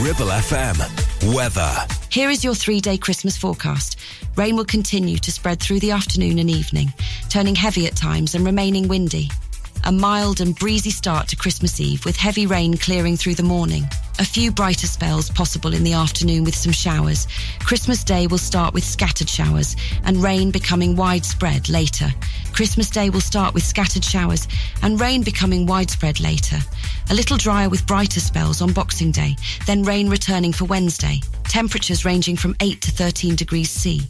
Ribble FM. Weather. Here is your three day Christmas forecast. Rain will continue to spread through the afternoon and evening, turning heavy at times and remaining windy. A mild and breezy start to Christmas Eve with heavy rain clearing through the morning. A few brighter spells possible in the afternoon with some showers. Christmas Day will start with scattered showers and rain becoming widespread later. Christmas Day will start with scattered showers and rain becoming widespread later. A little drier with brighter spells on Boxing Day, then rain returning for Wednesday. Temperatures ranging from 8 to 13 degrees C.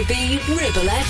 to be Ribble.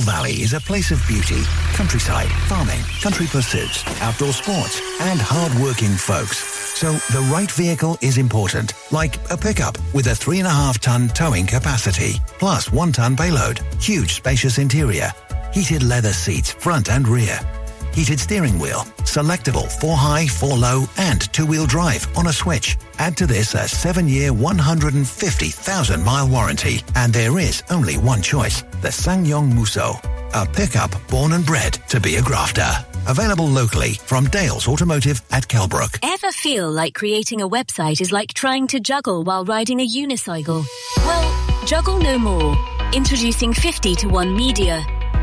Valley is a place of beauty, countryside, farming, country pursuits, outdoor sports, and hard-working folks. So the right vehicle is important, like a pickup with a three and a half ton towing capacity, plus one ton payload, huge spacious interior, heated leather seats front and rear, heated steering wheel, selectable 4 high, 4 low, and two-wheel drive on a switch. Add to this a 7-year, 150,000-mile warranty. And there is only one choice, the SsangYong Musso, A pickup born and bred to be a grafter. Available locally from Dales Automotive at Kelbrook. Ever feel like creating a website is like trying to juggle while riding a unicycle? Well, juggle no more Introducing 50 to 1 Media.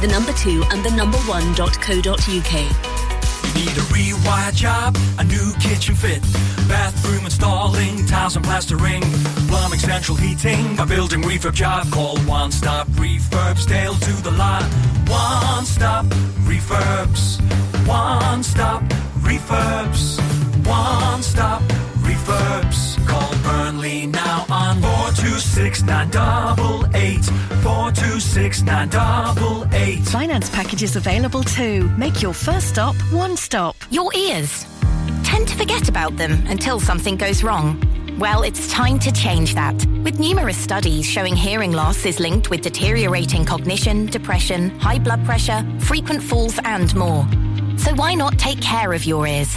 the number 2 and the number 1.co.uk. Need a rewire job, a new kitchen fit, bathroom installing, tiles and plastering, plumbing, central heating, a building refurb job. Call One Stop Refurbs, Dale to the lot. One Stop Refurbs, One Stop Refurbs, One Stop Refurbs. Call Burnley now on 426 988 426 988. Finance packages available too. Make your first stop one stop. Your ears. Tend to forget about them until something goes wrong. Well, it's time to change that. With numerous studies showing hearing loss is linked with deteriorating cognition, depression, high blood pressure, frequent falls, and more. So why not take care of your ears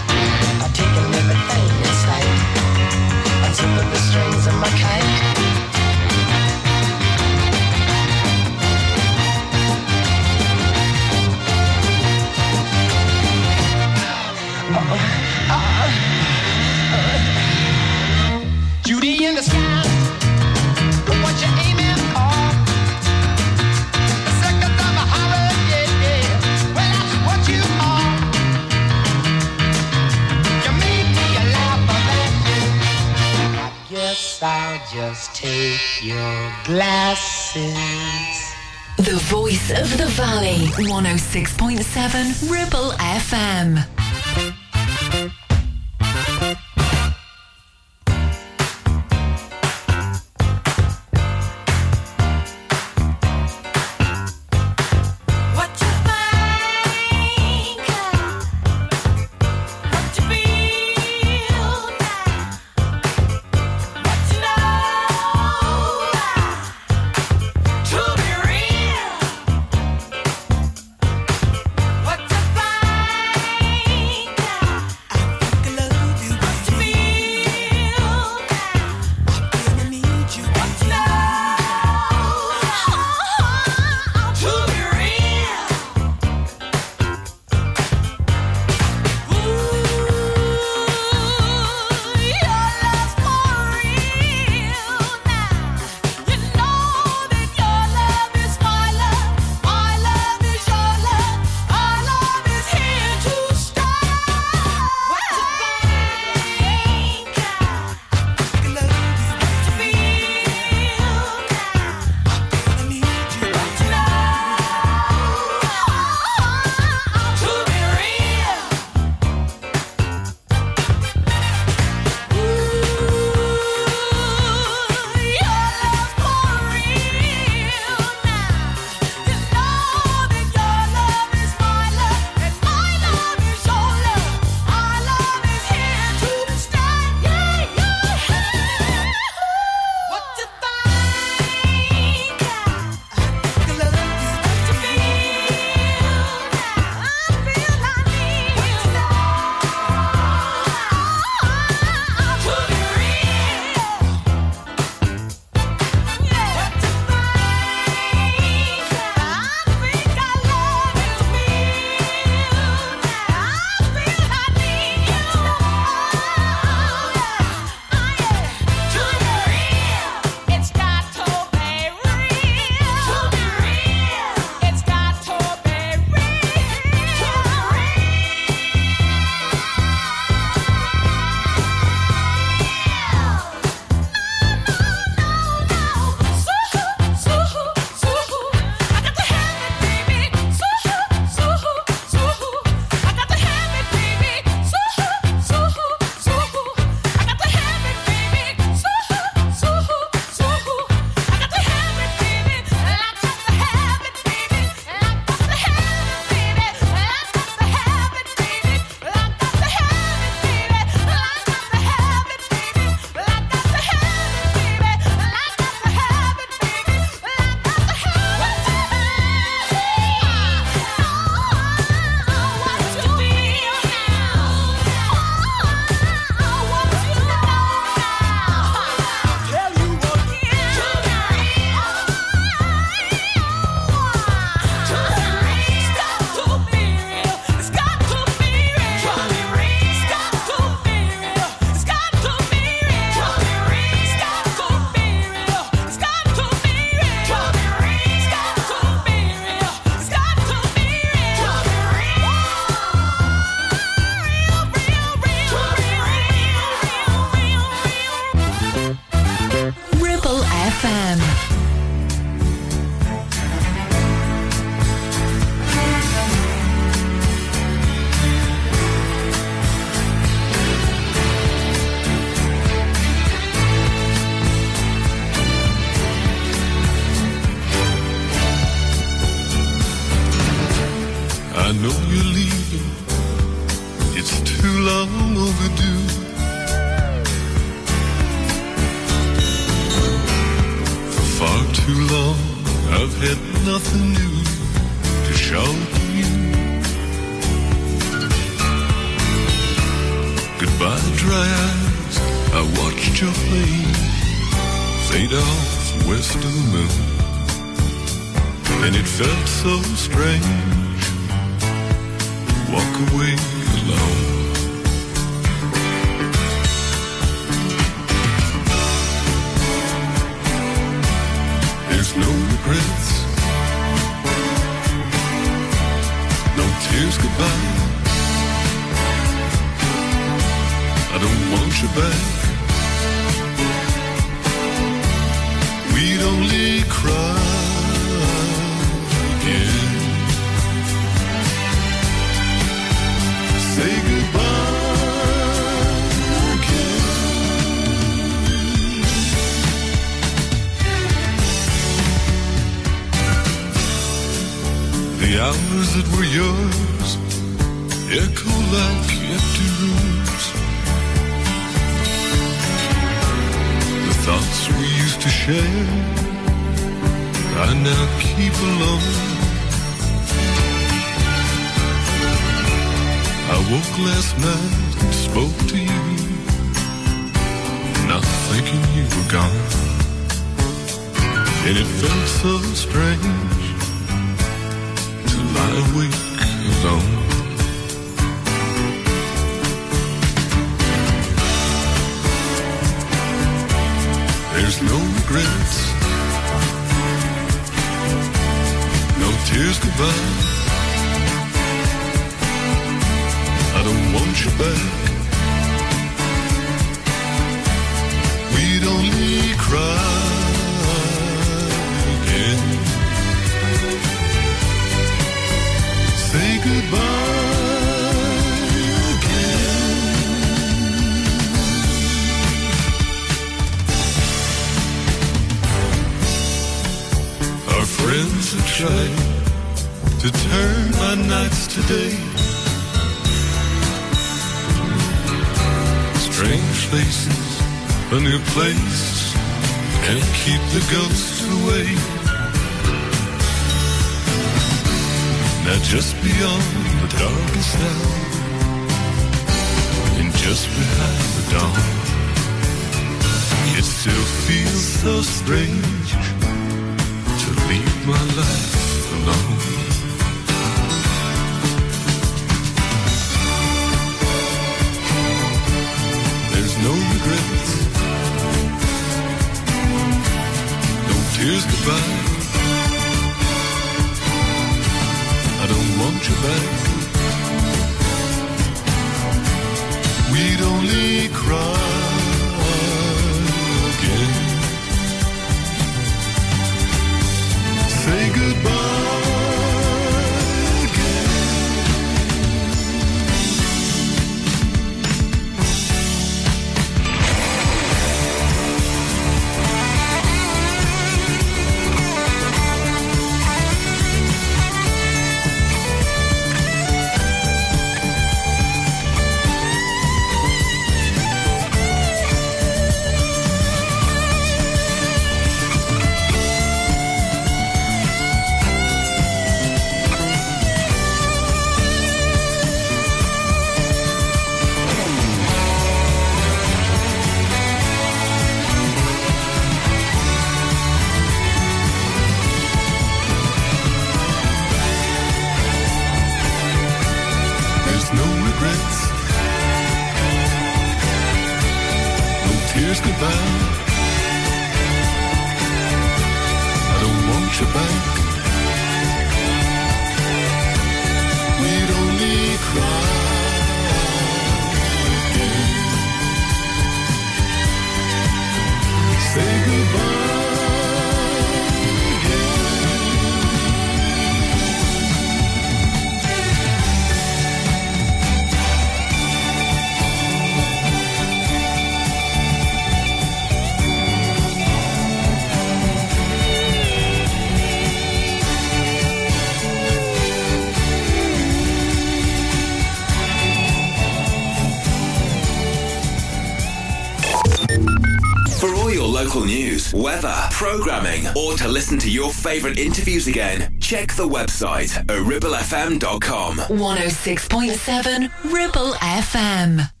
to listen to your favourite interviews again, check the website at ribblefm.com. 106.7 Ribble FM.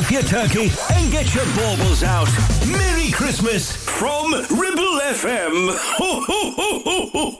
up your turkey and get your baubles out. Merry Christmas from Ribble FM. Ho, ho, ho,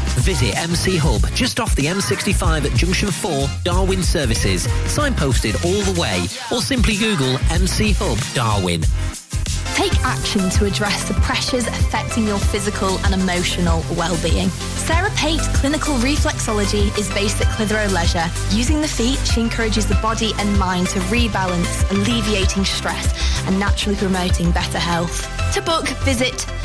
Visit MC Hub, just off the M65 at Junction 4, Darwen Services, signposted all the way, or simply Google MC Hub Darwen. Take action to address the pressures affecting your physical and emotional well-being. Sarah Pate Clinical Reflexology is based at Clitheroe Leisure. Using the feet, she encourages the body and mind to rebalance, alleviating stress and naturally promoting better health. To book, visit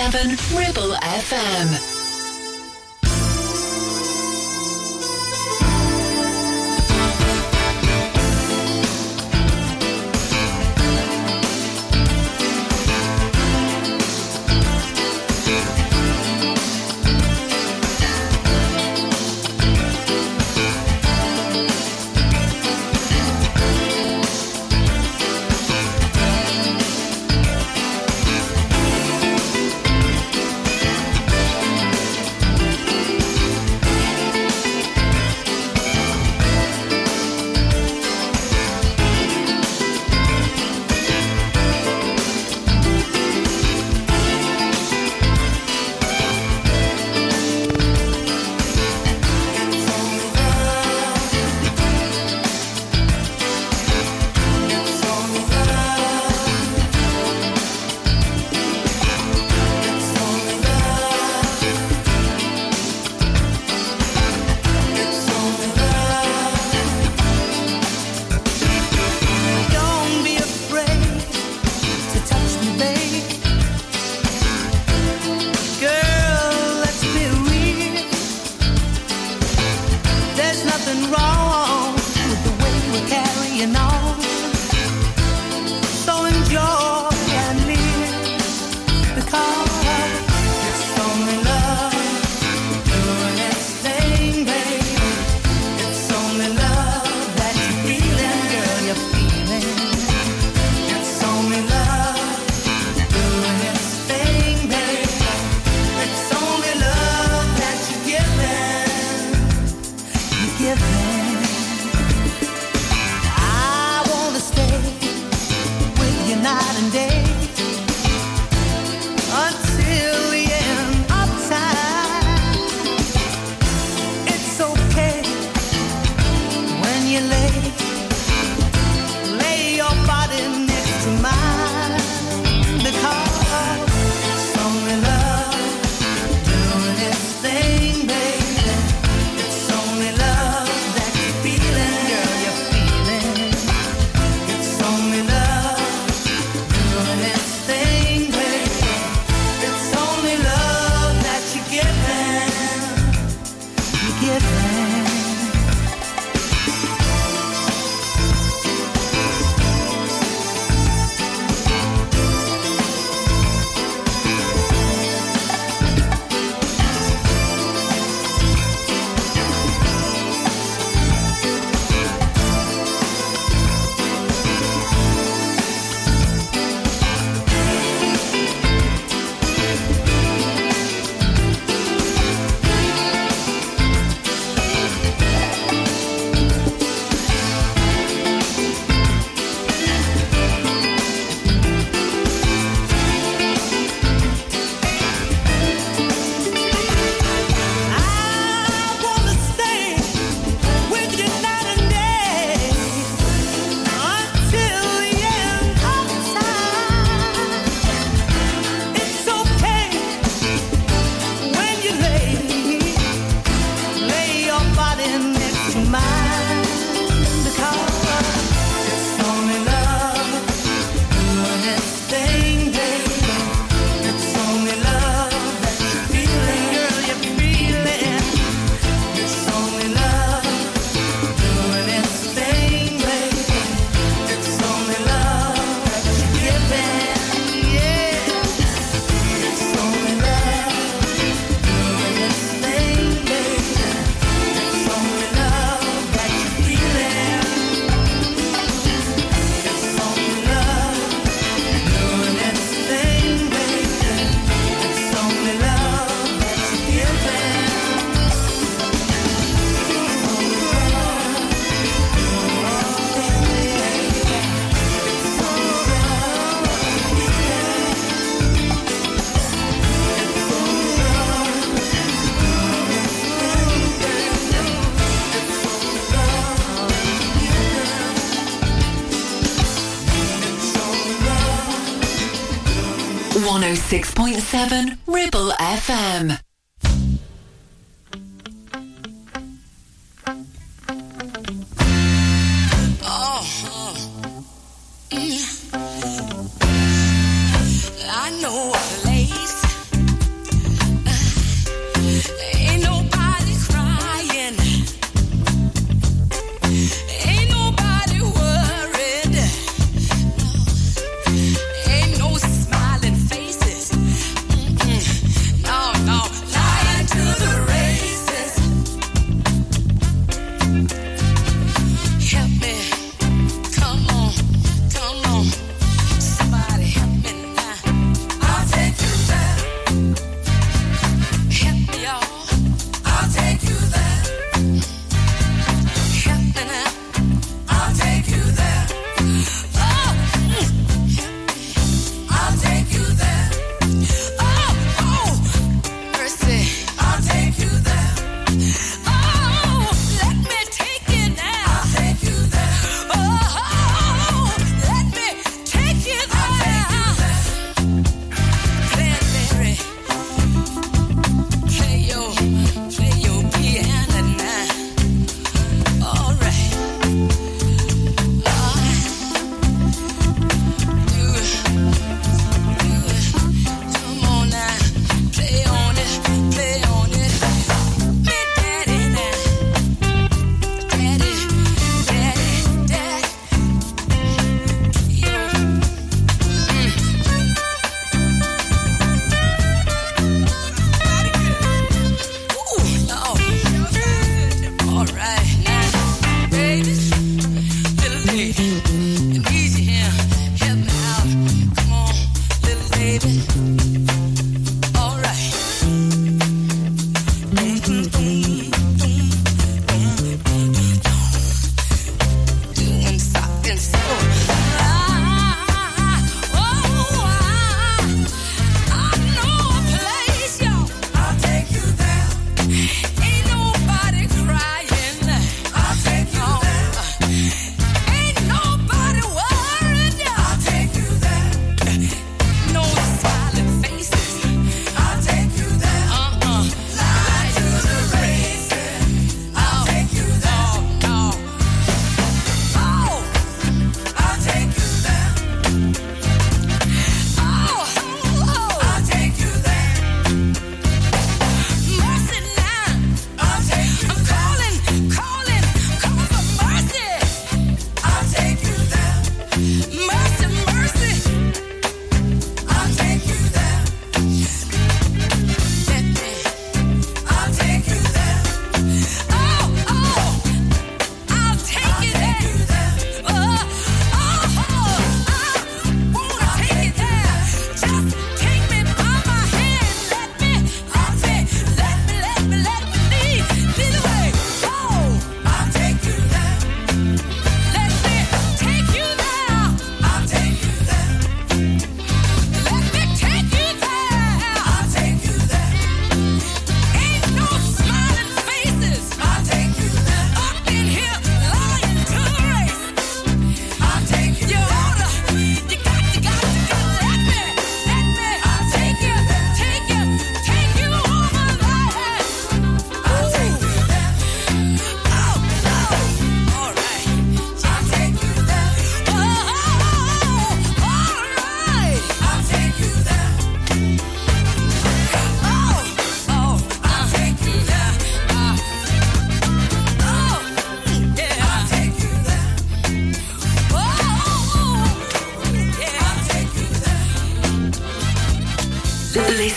106.7 Ribble FM. 107 Ribble FM.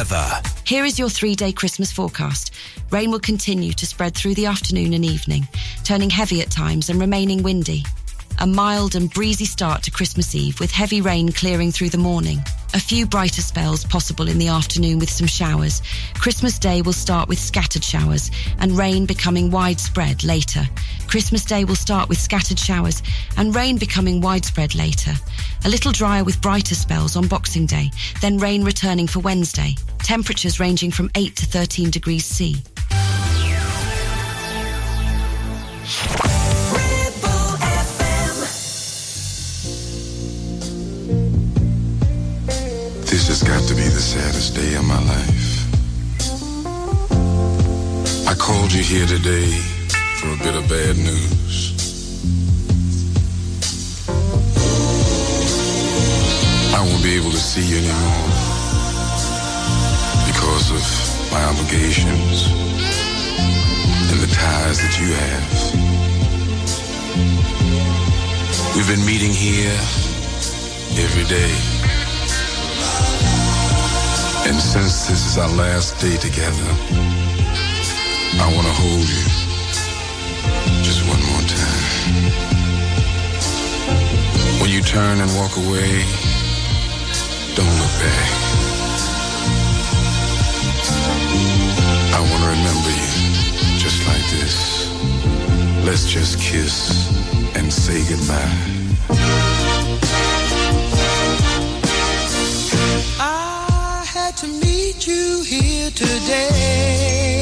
weather. Here is your three day Christmas forecast. Rain will continue to spread through the afternoon and evening, turning heavy at times and remaining windy. A mild and breezy start to Christmas Eve with heavy rain clearing through the morning. A few brighter spells possible in the afternoon with some showers. Christmas Day will start with scattered showers and rain becoming widespread later. Christmas Day will start with scattered showers and rain becoming widespread later. A little drier with brighter spells on Boxing Day, then rain returning for Wednesday temperatures ranging from 8 to 13 degrees C. This has got to be the saddest day of my life. I called you here today for a bit of bad news. I won't be able to see you anymore of my obligations and the ties that you have. We've been meeting here every day. And since this is our last day together, I want to hold you just one more time. When you turn and walk away, don't look back. gonna remember you just like this. Let's just kiss and say goodbye. I had to meet you here today.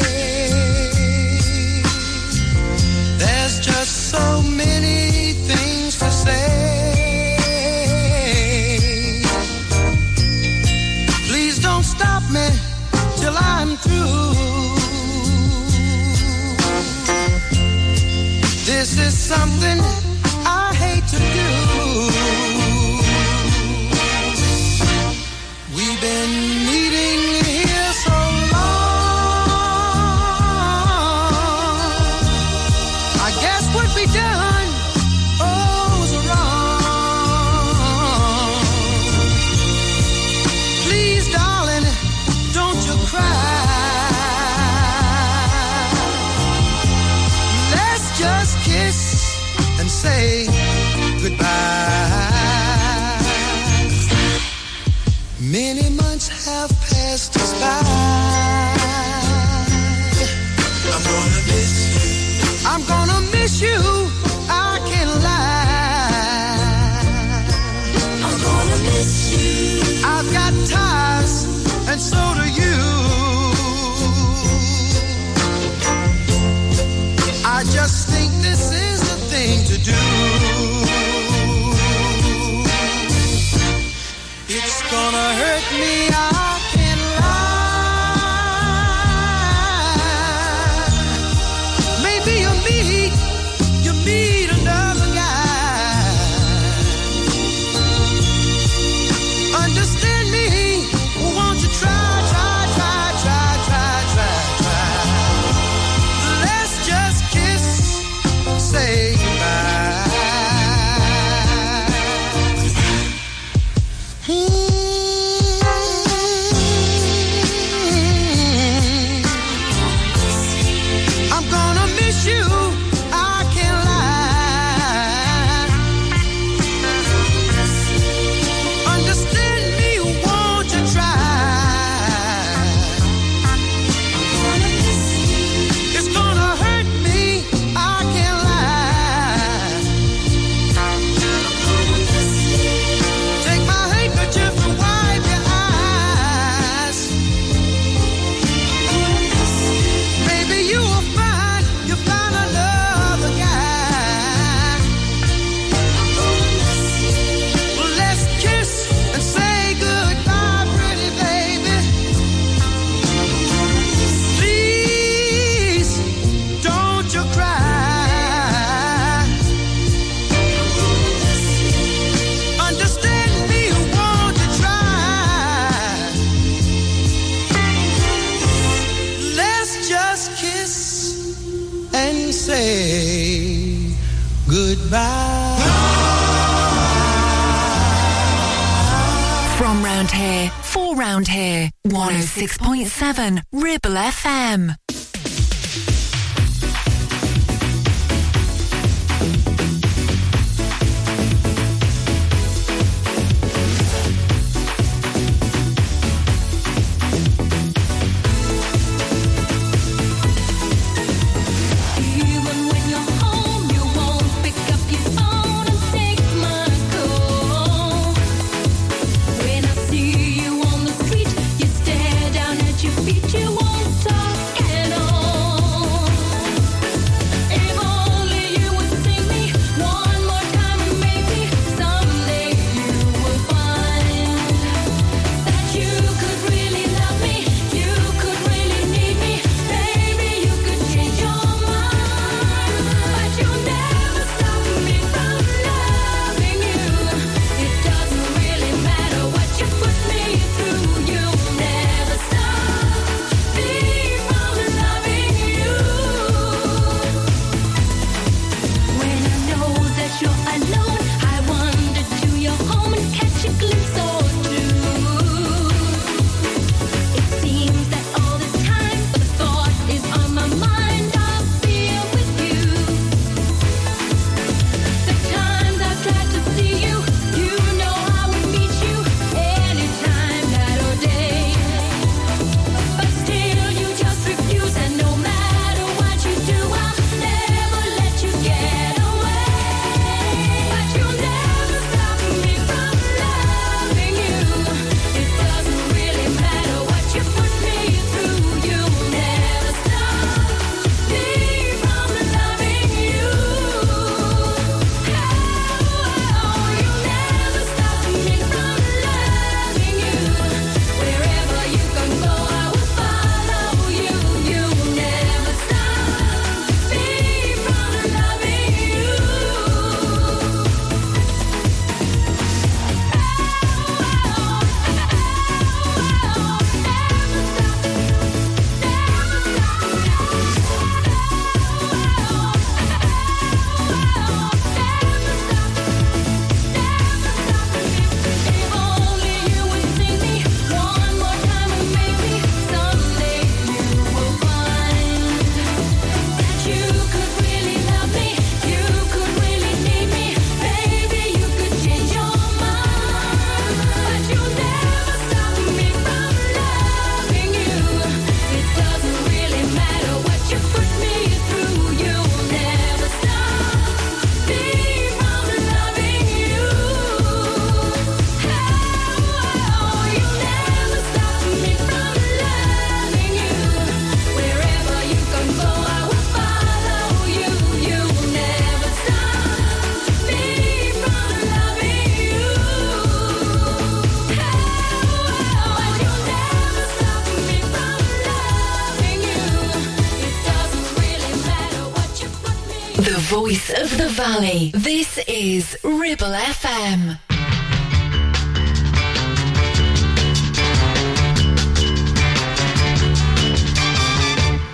Valley. This is Ribble FM.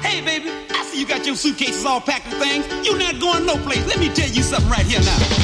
Hey, baby, I see you got your suitcases all packed with things. You're not going no place. Let me tell you something right here now.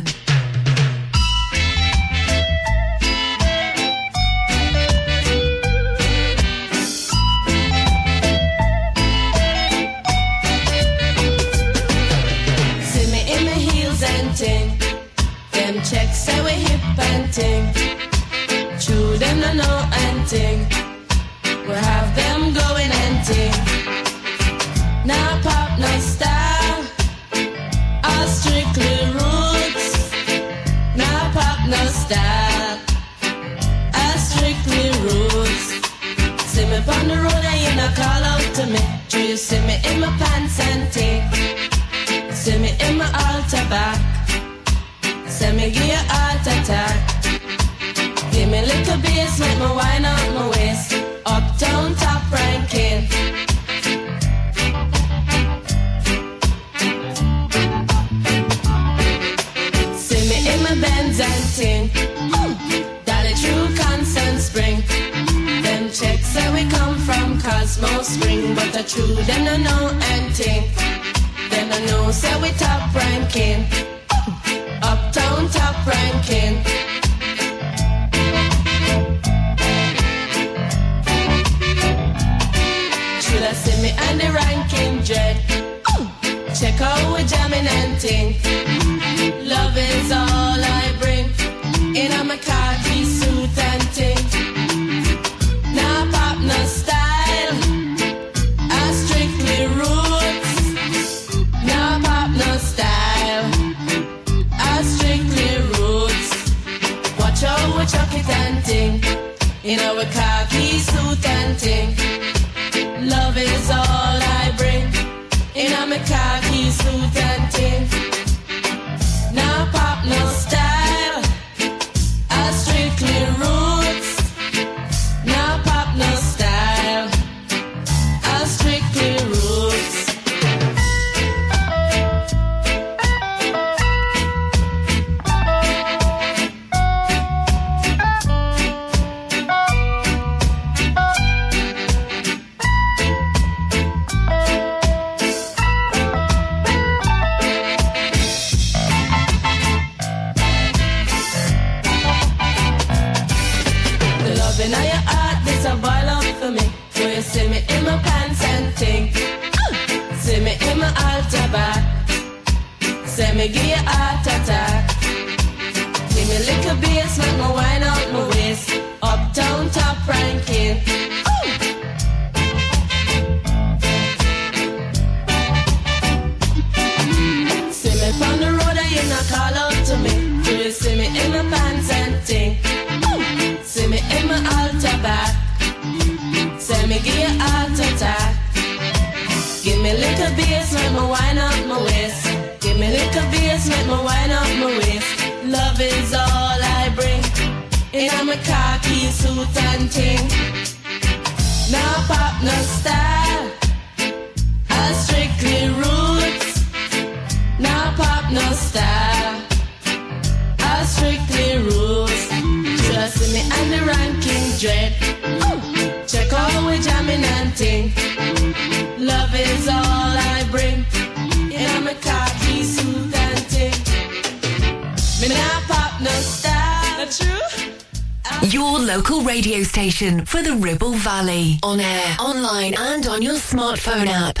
for the Ribble Valley. On air, online, and on your smartphone app.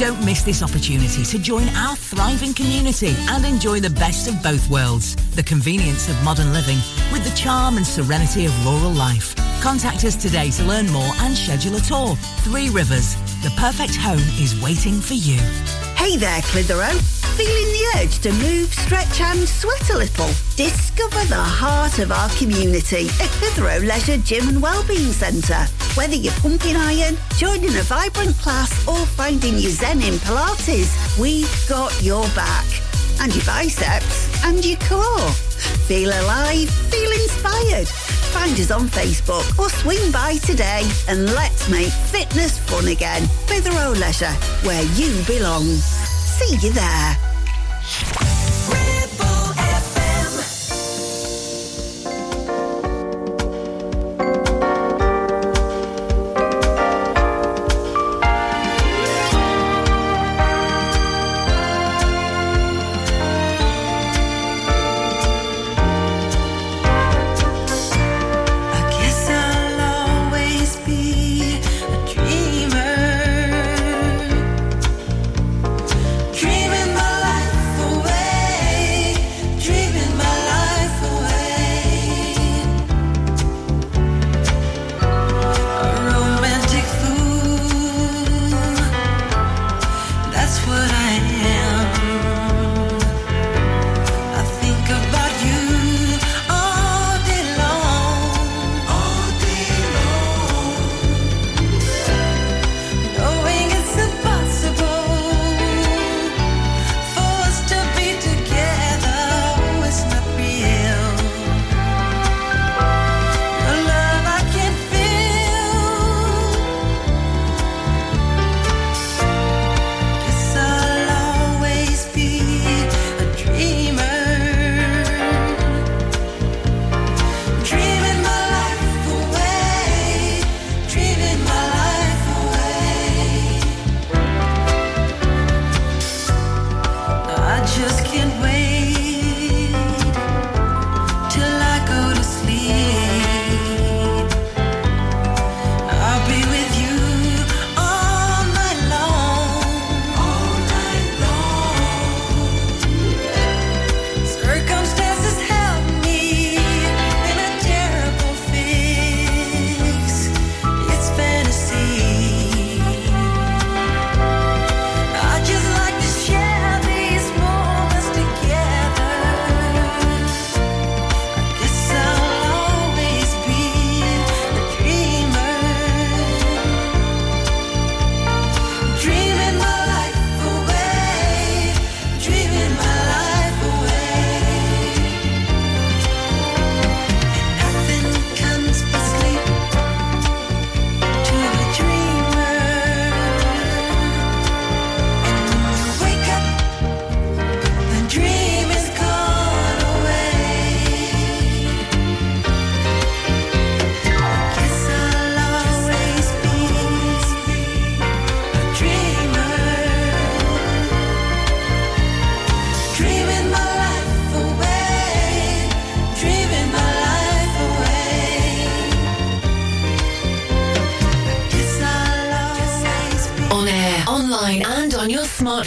Don't miss this opportunity to join our thriving community and enjoy the best of both worlds. The convenience of modern living with the charm and serenity of rural life. Contact us today to learn more and schedule a tour. Three Rivers, the perfect home is waiting for you. Hey there, Clitheroe. Feeling the urge to move, stretch and sweat a little? Discover the heart of our community at Clitheroe Leisure Gym and Wellbeing Centre. Whether you're pumping iron, joining a vibrant class or finding your zen in Pilates, we've got your back. And your biceps and your core. Feel alive, feel inspired. Find us on Facebook or swing by today and let's make fitness fun again. Clitheroe Leisure, where you belong. See you there.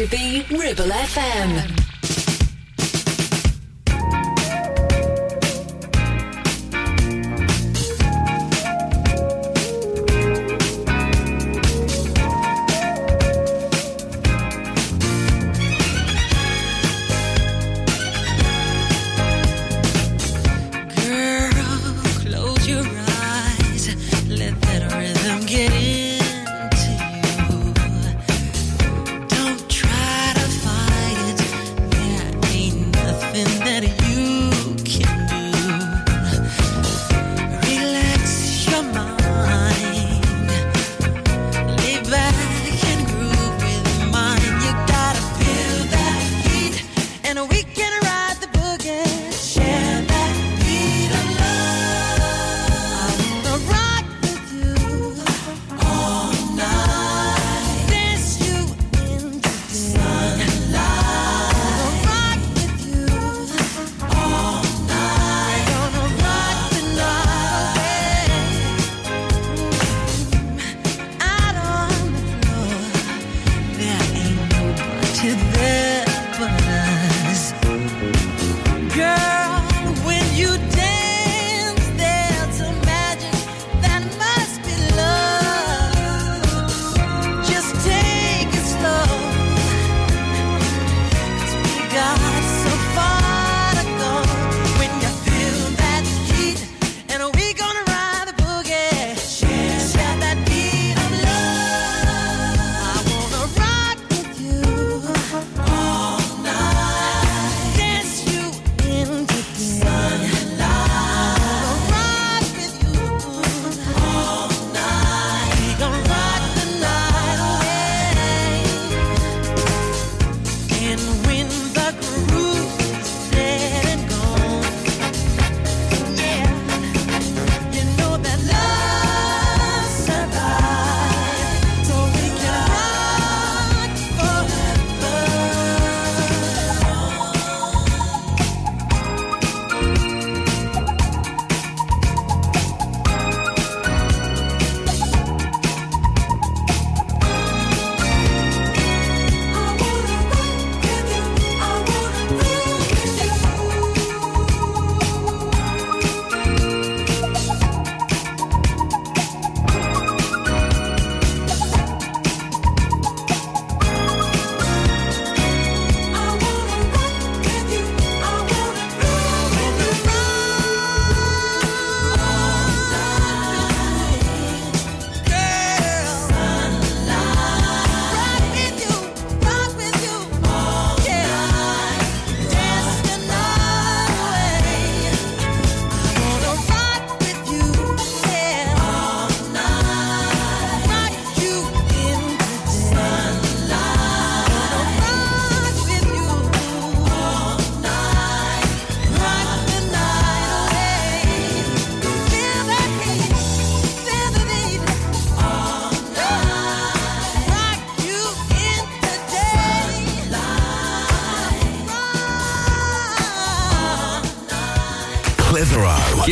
To be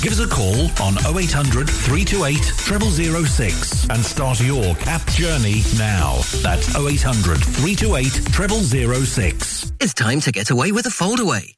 Give us a call on 0800 328 0006 and start your CAP journey now. That's 0800 328 0006. It's time to get away with a foldaway.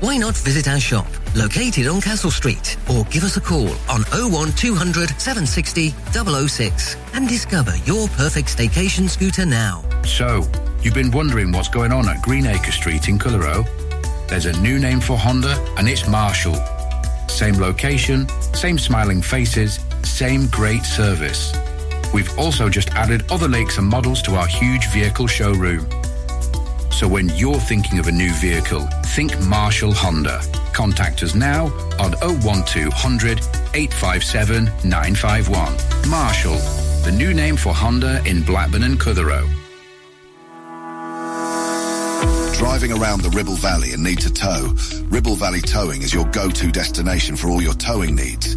Why not visit our shop, located on Castle Street, or give us a call on 01200 760 006 and discover your perfect staycation scooter now. So, you've been wondering what's going on at Greenacre Street in Clitheroe? There's a new name for Honda, and it's Marshall. Same location, same smiling faces, same great service. We've also just added other lakes and models to our huge vehicle showroom. So when you're thinking of a new vehicle, think Marshall Honda. Contact us now on 01200 857 951. Marshall, the new name for Honda in Blackburn and Clitheroe. Driving around the Ribble Valley and need to tow? Ribble Valley Towing is your go-to destination for all your towing needs.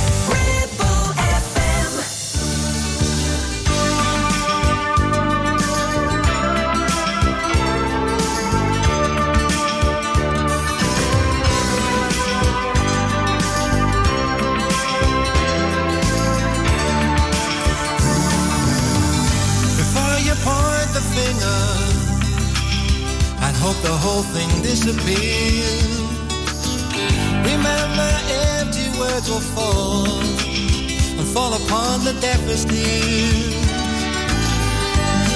Thing disappears. Remember, empty words will fall and fall upon the deafest ears.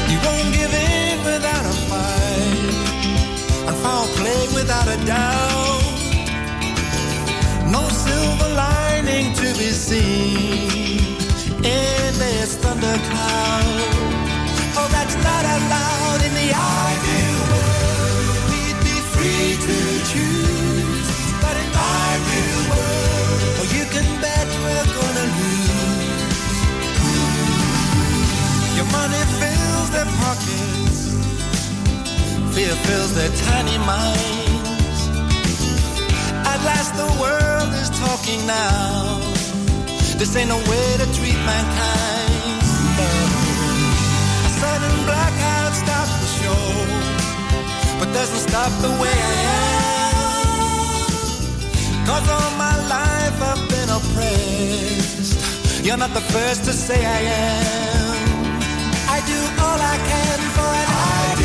You won't give in without a fight, and foul play without a doubt. No silver lining to be seen in this thunder cloud. Oh, that's not allowed in the ideal fear fills their pockets Feel fills their tiny minds. At last, the world is talking now. This ain't no way to treat mankind. A sudden blackout stops the show, but doesn't stop the way I am. Cause all my life I've been oppressed. You're not the first to say I am. I do all I can for an ideal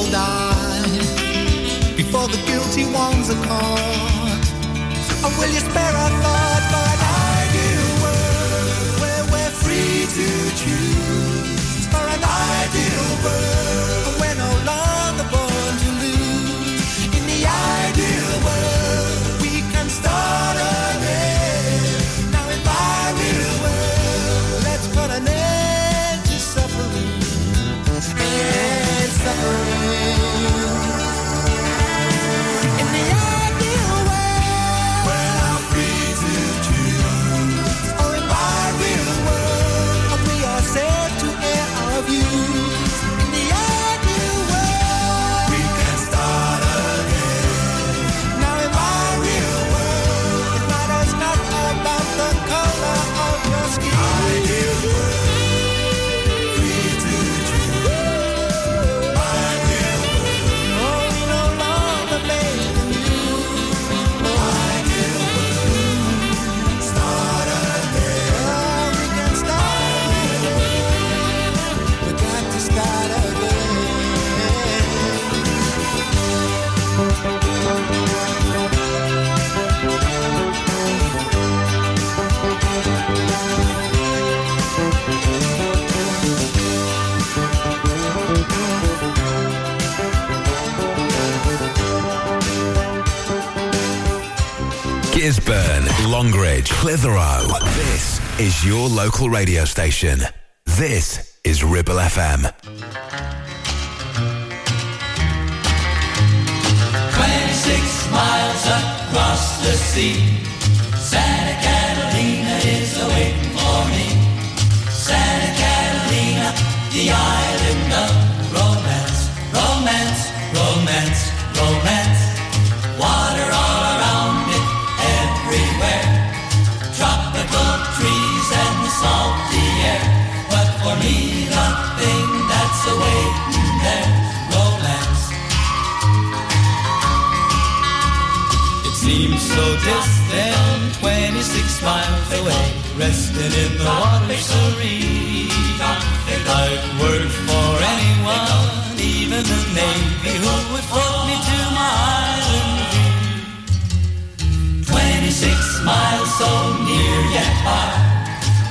people die before the guilty ones are caught? Or will you spare a Gisburn, Longridge, Clitheroe. This is your local radio station. This is Ribble FM. 26 miles across the sea. Santa Catalina is awaiting for me. Santa Catalina, the island so distant, 26 miles away, resting in the water serene. I'd work for anyone, even the Navy, who would float me to my island dream. 26 miles so near yet far.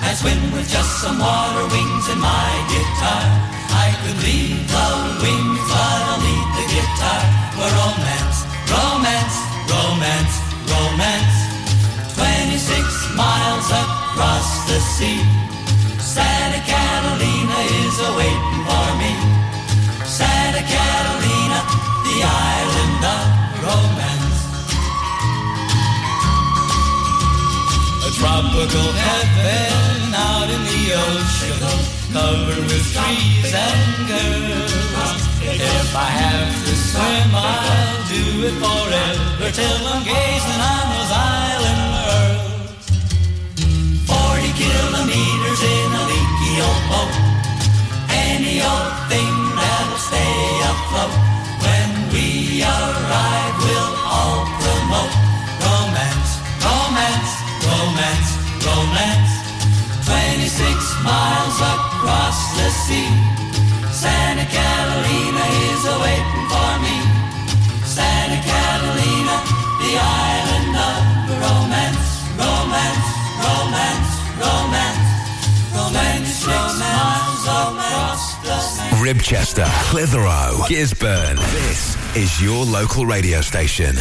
I swim with just some water wings and my guitar. I could leave the wings, but I'll need the guitar for romance, romance, romance, romance. 26 miles across the sea. Santa Catalina is awaiting for me. Santa Catalina, the island of romance. A tropical heaven out in the ocean, covered with trees and girls. If I have to swim, I'll do it forever till I'm gazing on those island worlds. Forty kilometers in a leaky old boat, any old thing that'll stay afloat. When we arrive, we'll all promote romance, romance, romance, romance. 26 miles across the sea. Santa Catalina is awaiting for me. Santa Catalina, the island of romance, romance, romance, romance, romance. 26 miles across. Ribchester, Clitheroe, Gisburn. This is your local radio station.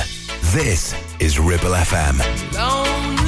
This is Ribble FM. Lonely,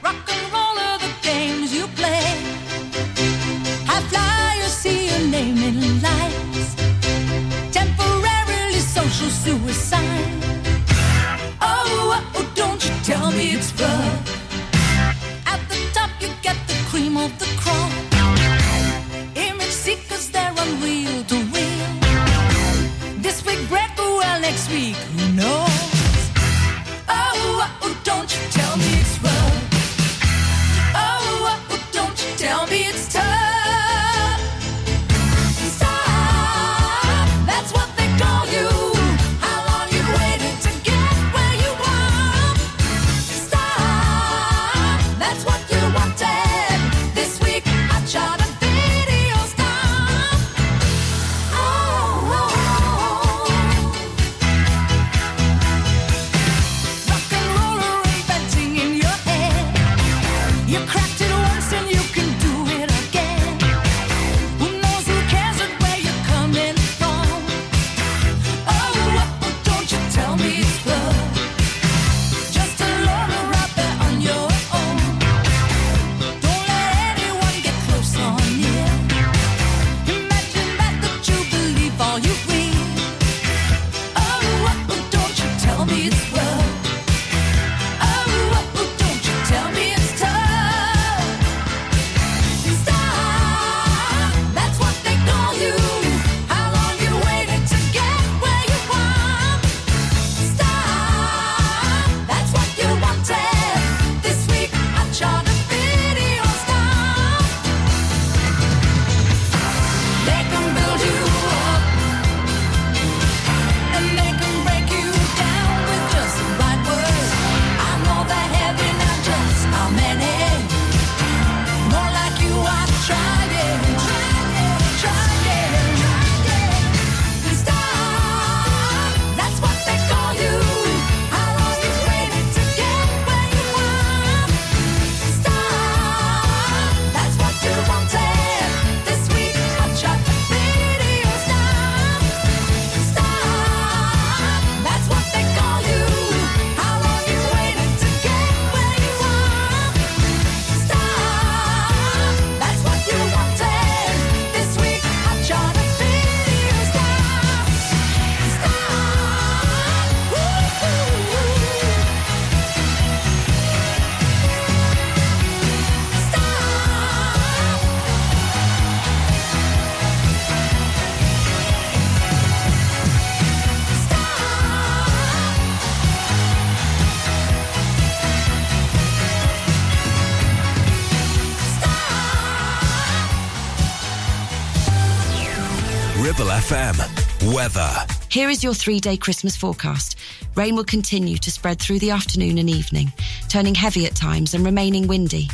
weather. Here is your three day Christmas forecast. Rain will continue to spread through the afternoon and evening, turning heavy at times and remaining windy.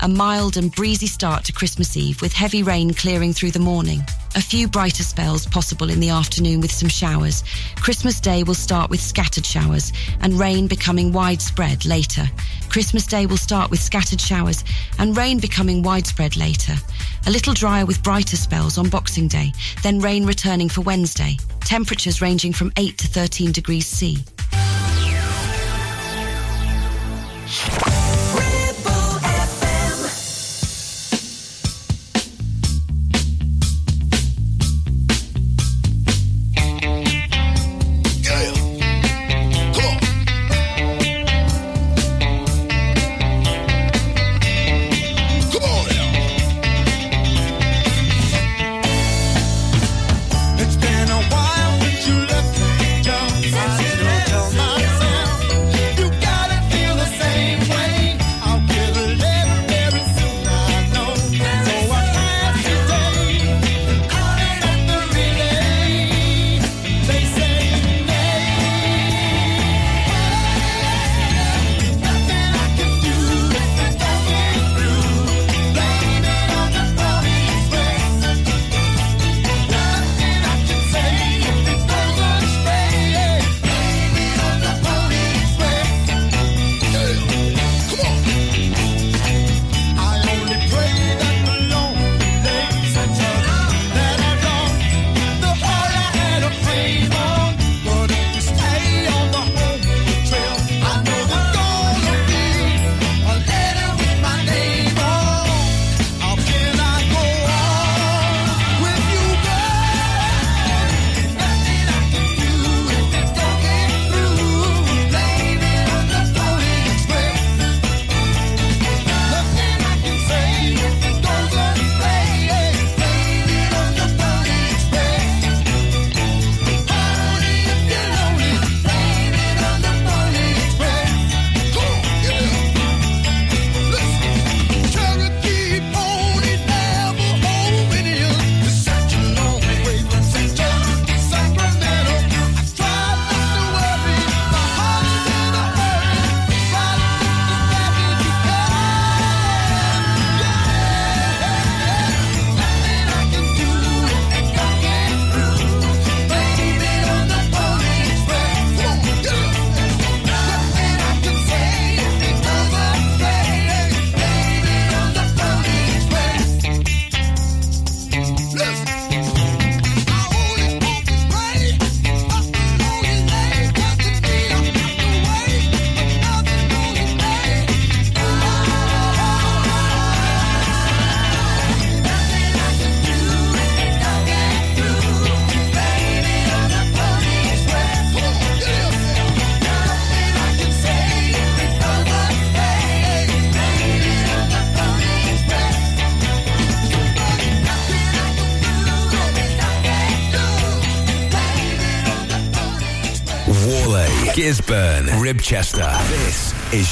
A mild and breezy start to Christmas Eve with heavy rain clearing through the morning. A few brighter spells possible in the afternoon with some showers. Christmas Day will start with scattered showers and rain becoming widespread later. Christmas Day will start with scattered showers and rain becoming widespread later. A little drier with brighter spells on Boxing Day, then rain returning for Wednesday. Temperatures ranging from 8 to 13 degrees C.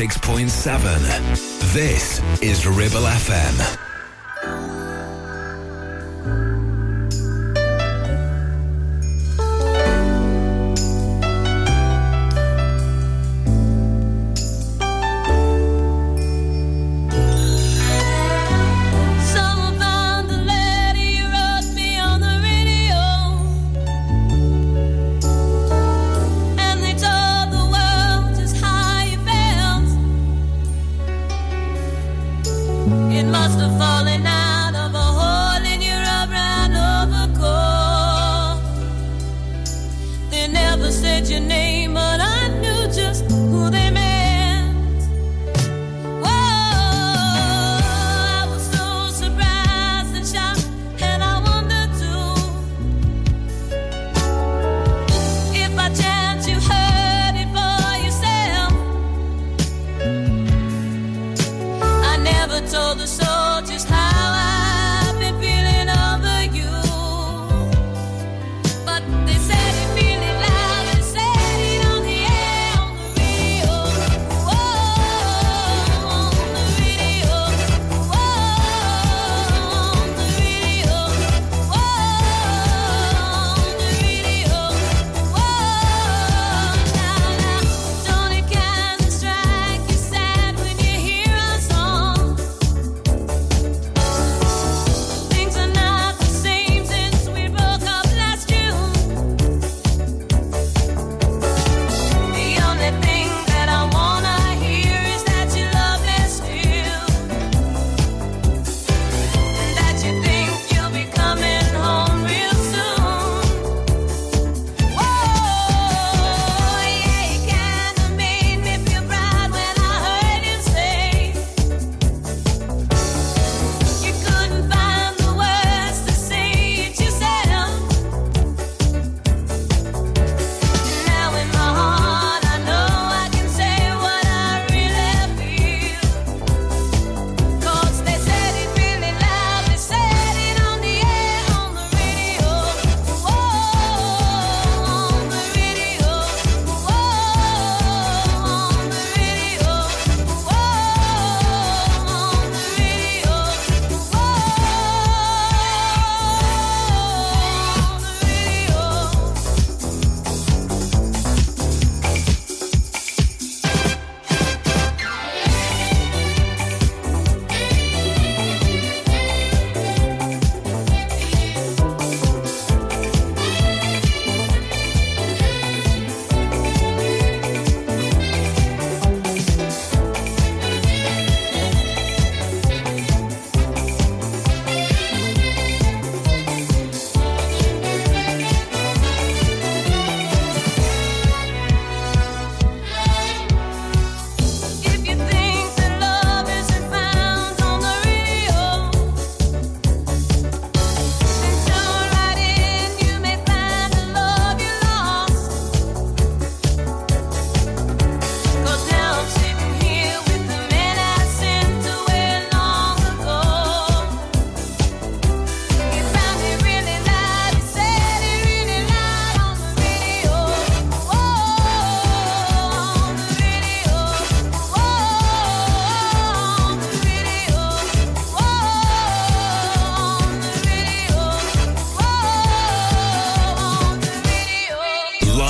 106.7. This is Ribble FM.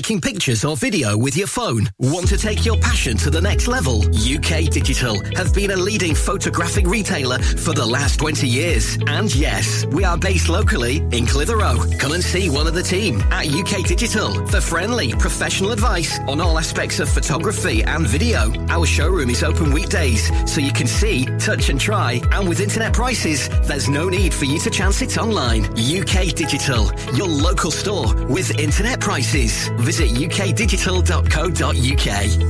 Taking pictures or video with your phone? Want to take your passion to the next level? UK Digital have been a leading photographic retailer for the last 20 years. And yes, we are based locally in Clitheroe. Come and see one of the team at UK Digital for friendly, professional advice on all aspects of photography and video. Our showroom is open weekdays, so you can see, touch and try. And with internet prices, there's no need for you to chance it online. UK Digital, your local store with internet prices. Visit ukdigital.co.uk.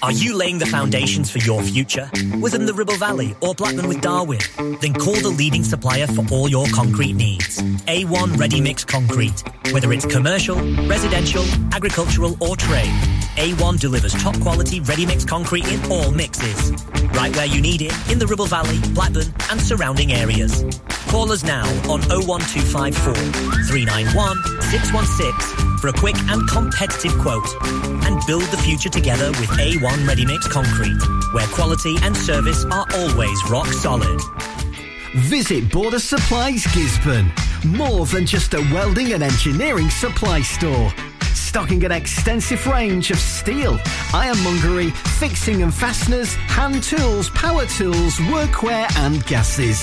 Are you laying the foundations for your future? Within the Ribble Valley or Blackburn with Darwen? Then call the leading supplier for all your concrete needs. A1 Ready Mix Concrete. Whether it's commercial, residential, agricultural or trade, A1 delivers top quality ready mix concrete in all mixes. Right where you need it in the Ribble Valley, Blackburn and surrounding areas. Call us now on 01254 391 616 for a quick and competitive quote. And build the future together with A1 Ready Mix Concrete, where quality and service are always rock solid. Visit Border Supplies Gisburn. More than just a welding and engineering supply store. Stocking an extensive range of steel, ironmongery, fixing and fasteners, hand tools, power tools, workwear and gases.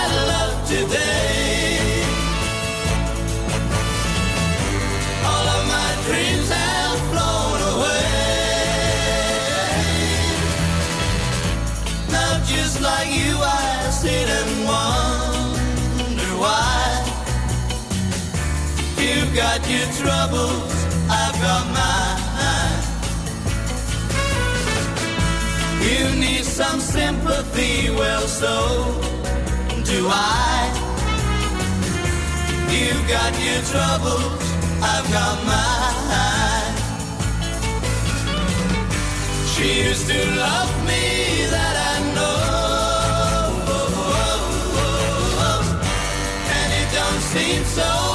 You've got your troubles, I've got mine. You need some sympathy, well, so do I. You've got your troubles, I've got mine. She used to love me, that I know. And it don't seem so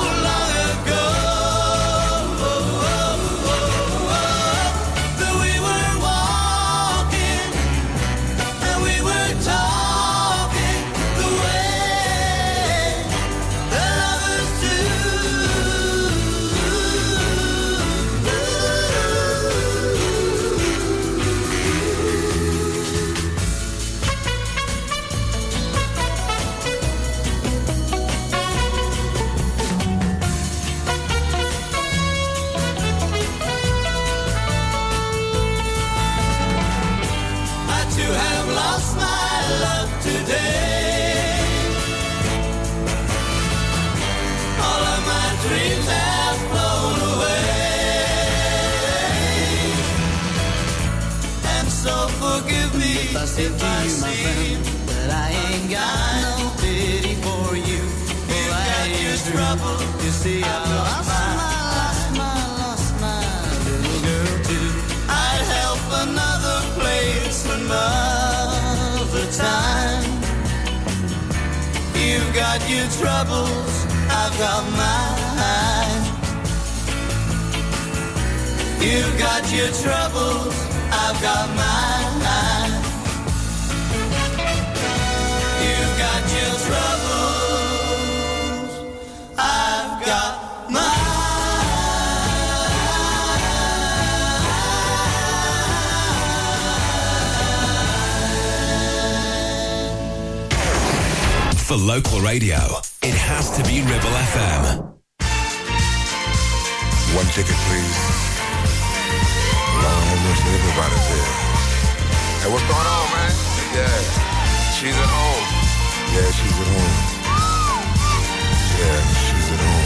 trouble. You see, I, I lost, my, my, lost my, lost my little girl too. I'd help another place another time. You've got your troubles, I've got mine. You've got your troubles, I've got mine. for local radio, it has to be Ribble FM. One ticket, please. Long homeless, everybody's here. Hey, what's going on, man? Yeah, she's at home. Yeah, she's at home. Yeah, she's at home.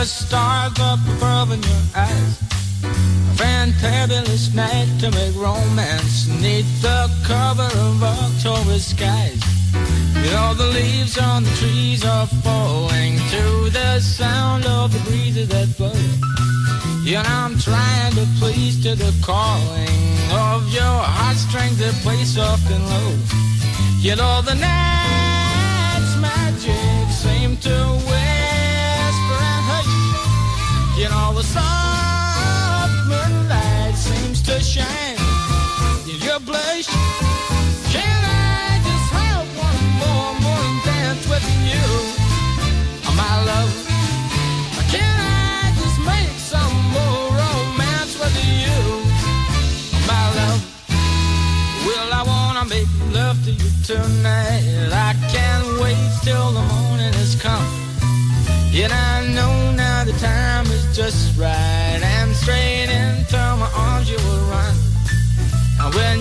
just stars up above in your eyes. A fantabulous night to make romance neath the cover of October skies. With all the leaves on the trees are falling to the sound of the breezes that blow. You know I'm trying to please to the calling of your heartstrings that play soft and low. You know the night.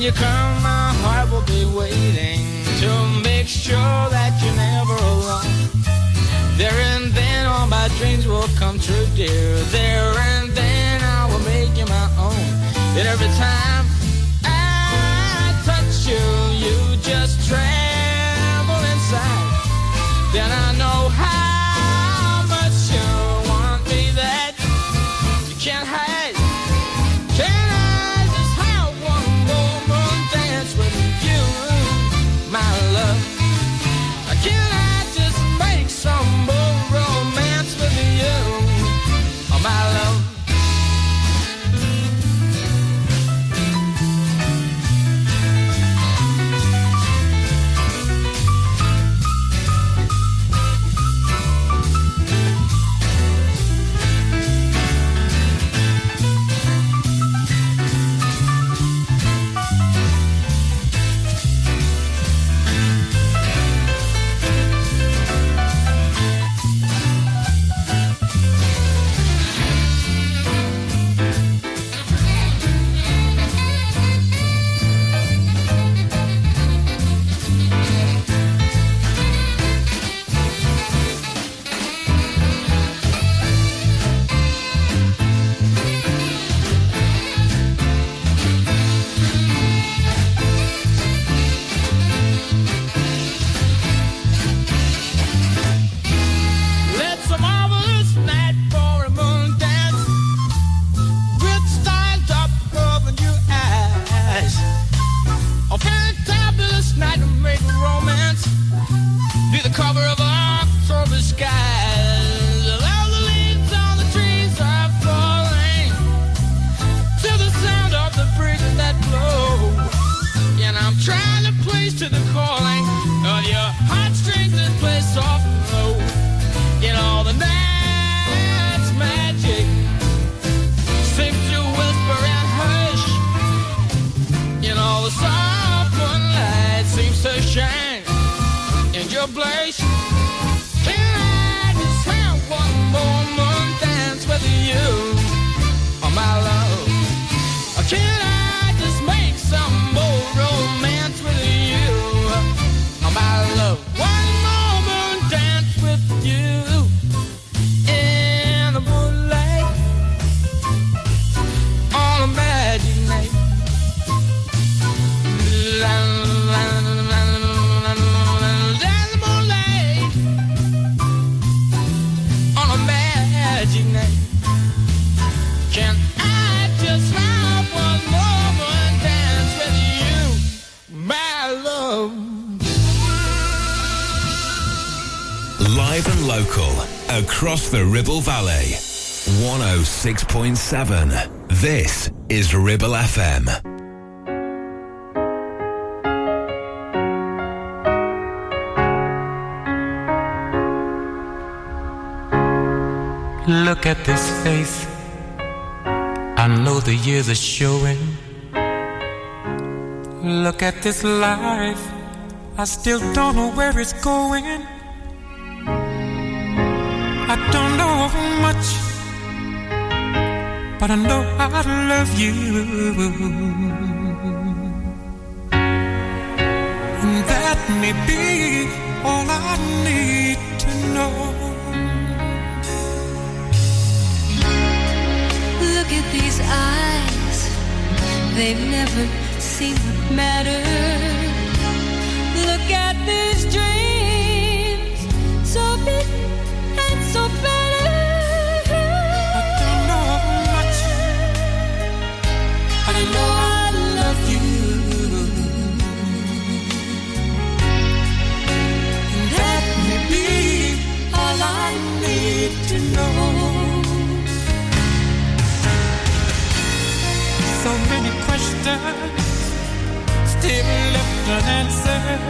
you come, my heart will be waiting to make sure that you're never alone. There and then all my dreams will come true, dear. There and then I will make you my own. And every time local across the Ribble Valley. 106.7. This is Ribble FM. Look at this face. I know the years are showing. Look at this life. I still don't know where it's going don't know much, but I know I love you. And that may be all I need to know. Look at these eyes, they've never seen what matters. Look at these dreams, so big. So many questions still left unanswered.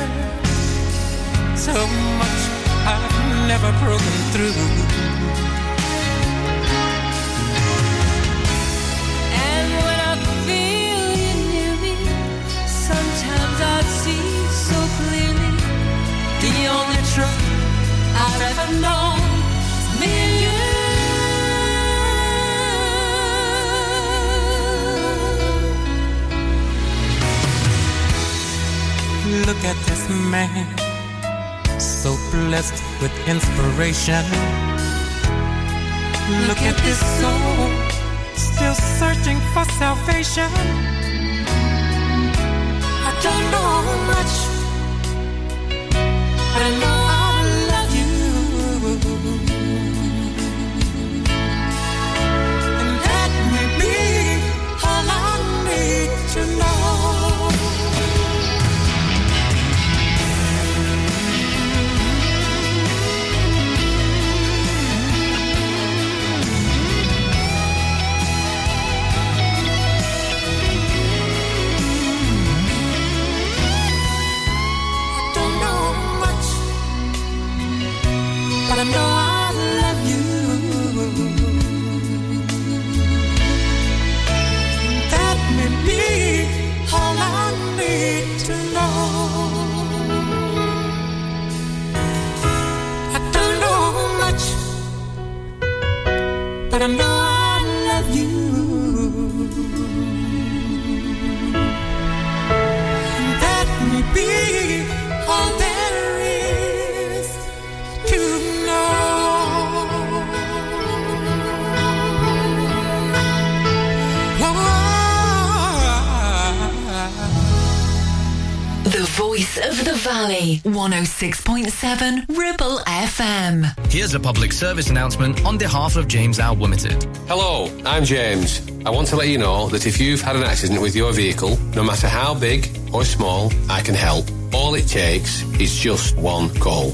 So much I've never broken through. Look at this man, so blessed with inspiration. Look at this soul, still searching for salvation. I don't know much, but I know 106.7 Ribble FM. Here's a public service announcement on behalf of James Alt Limited. Hello, I'm James. I want to let you know that if you've had an accident with your vehicle, no matter how big or small, I can help. All it takes is just one call.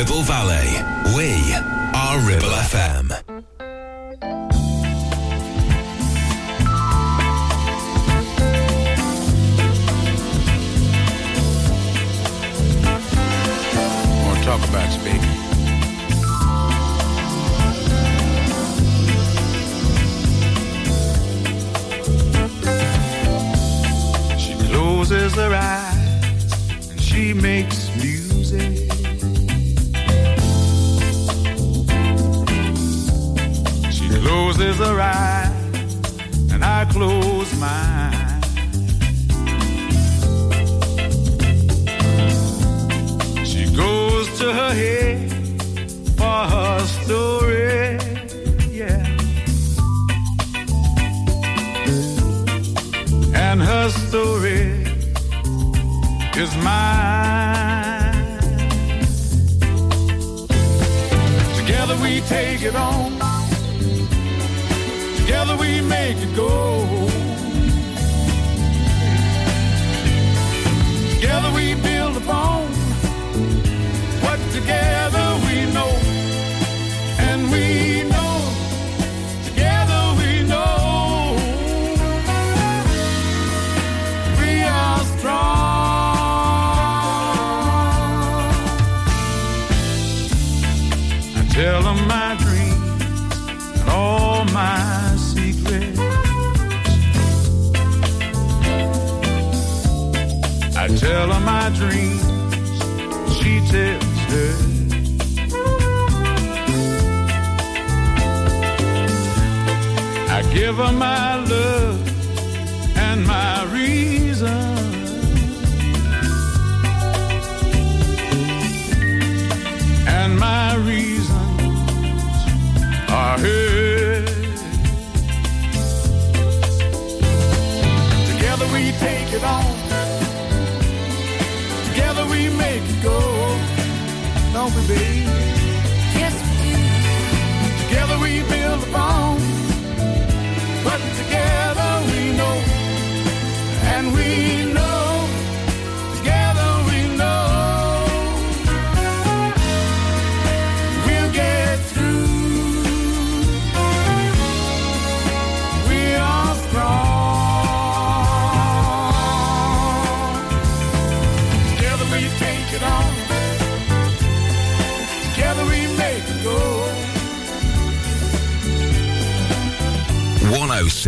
Ripple Valley. I give her my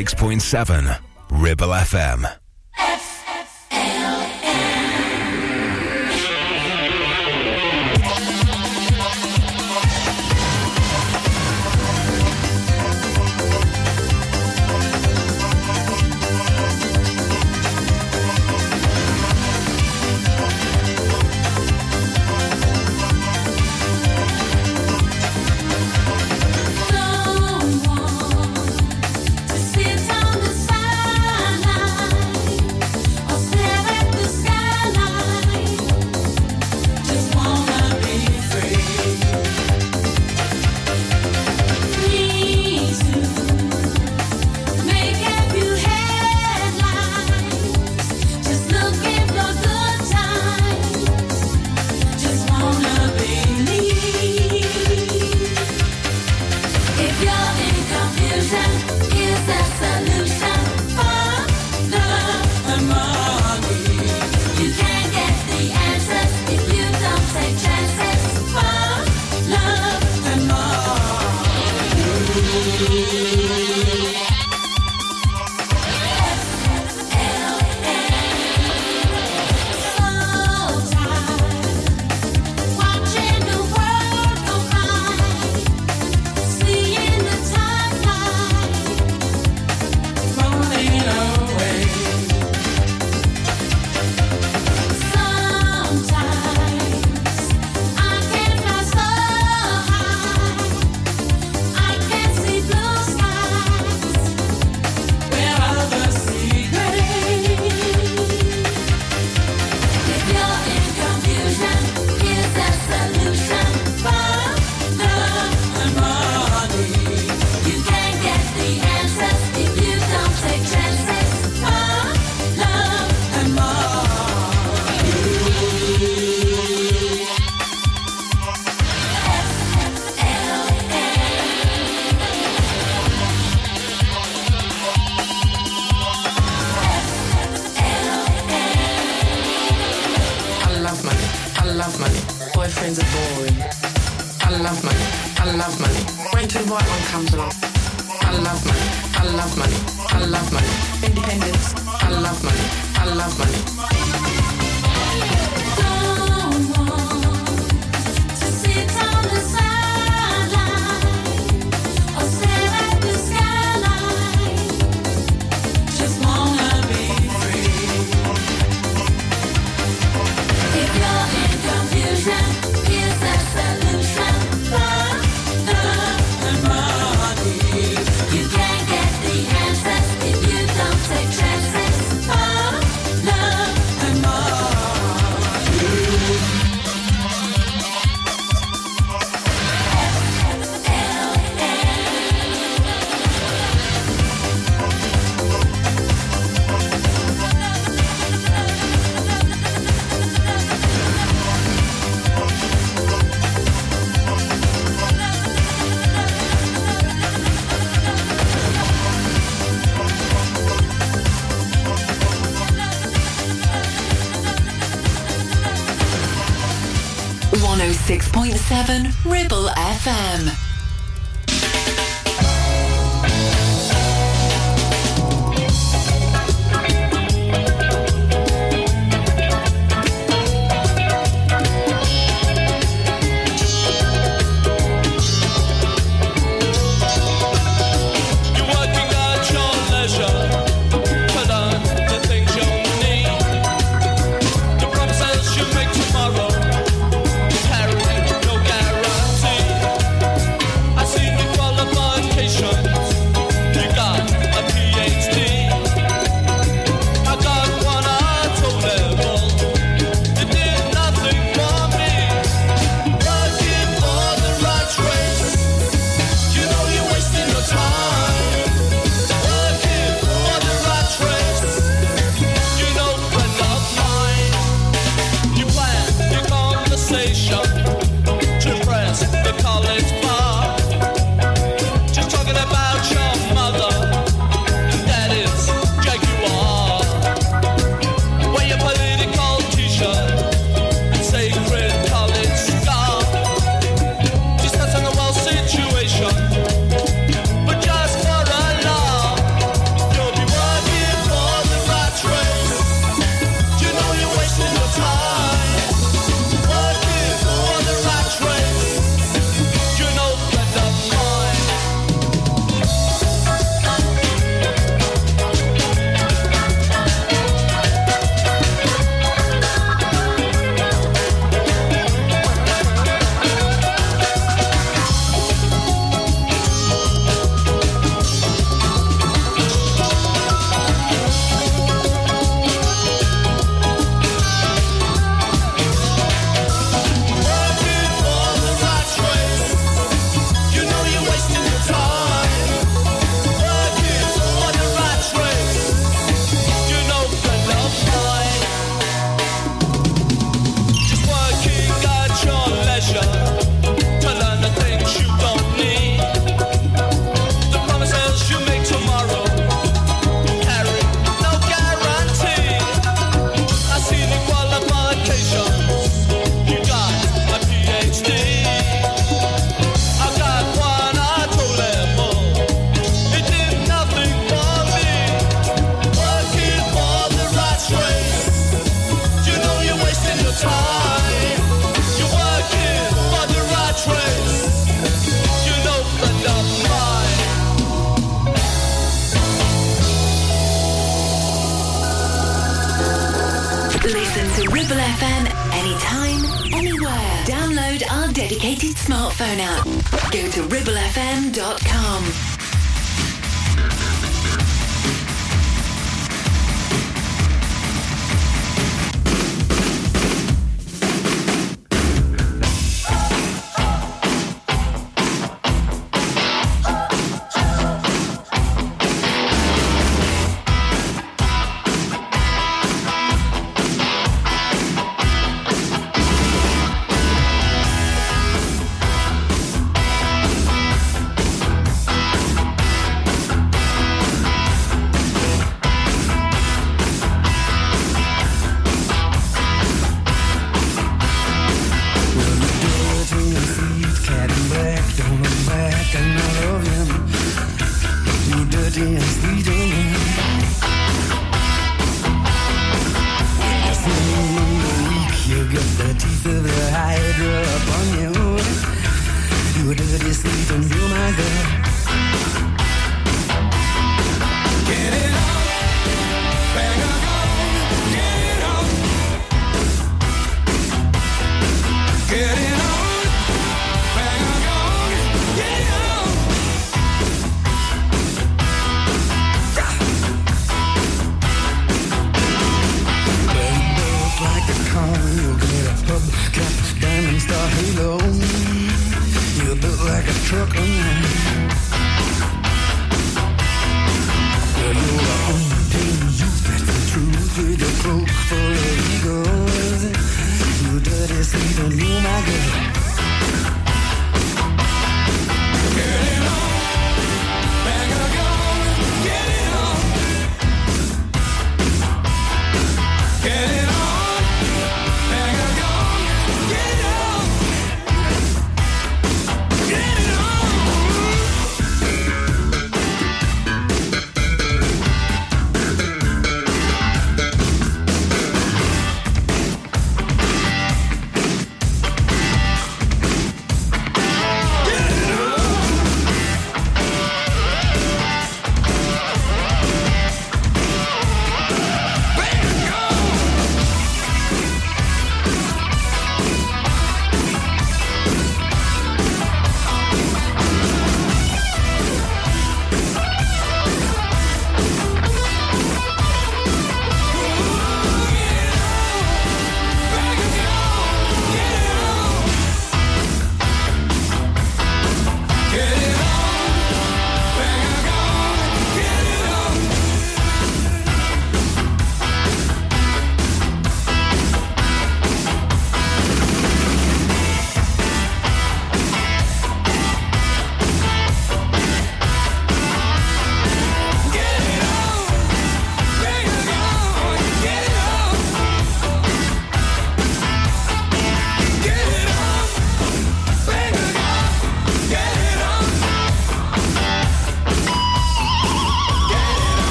106.7 Ribble FM.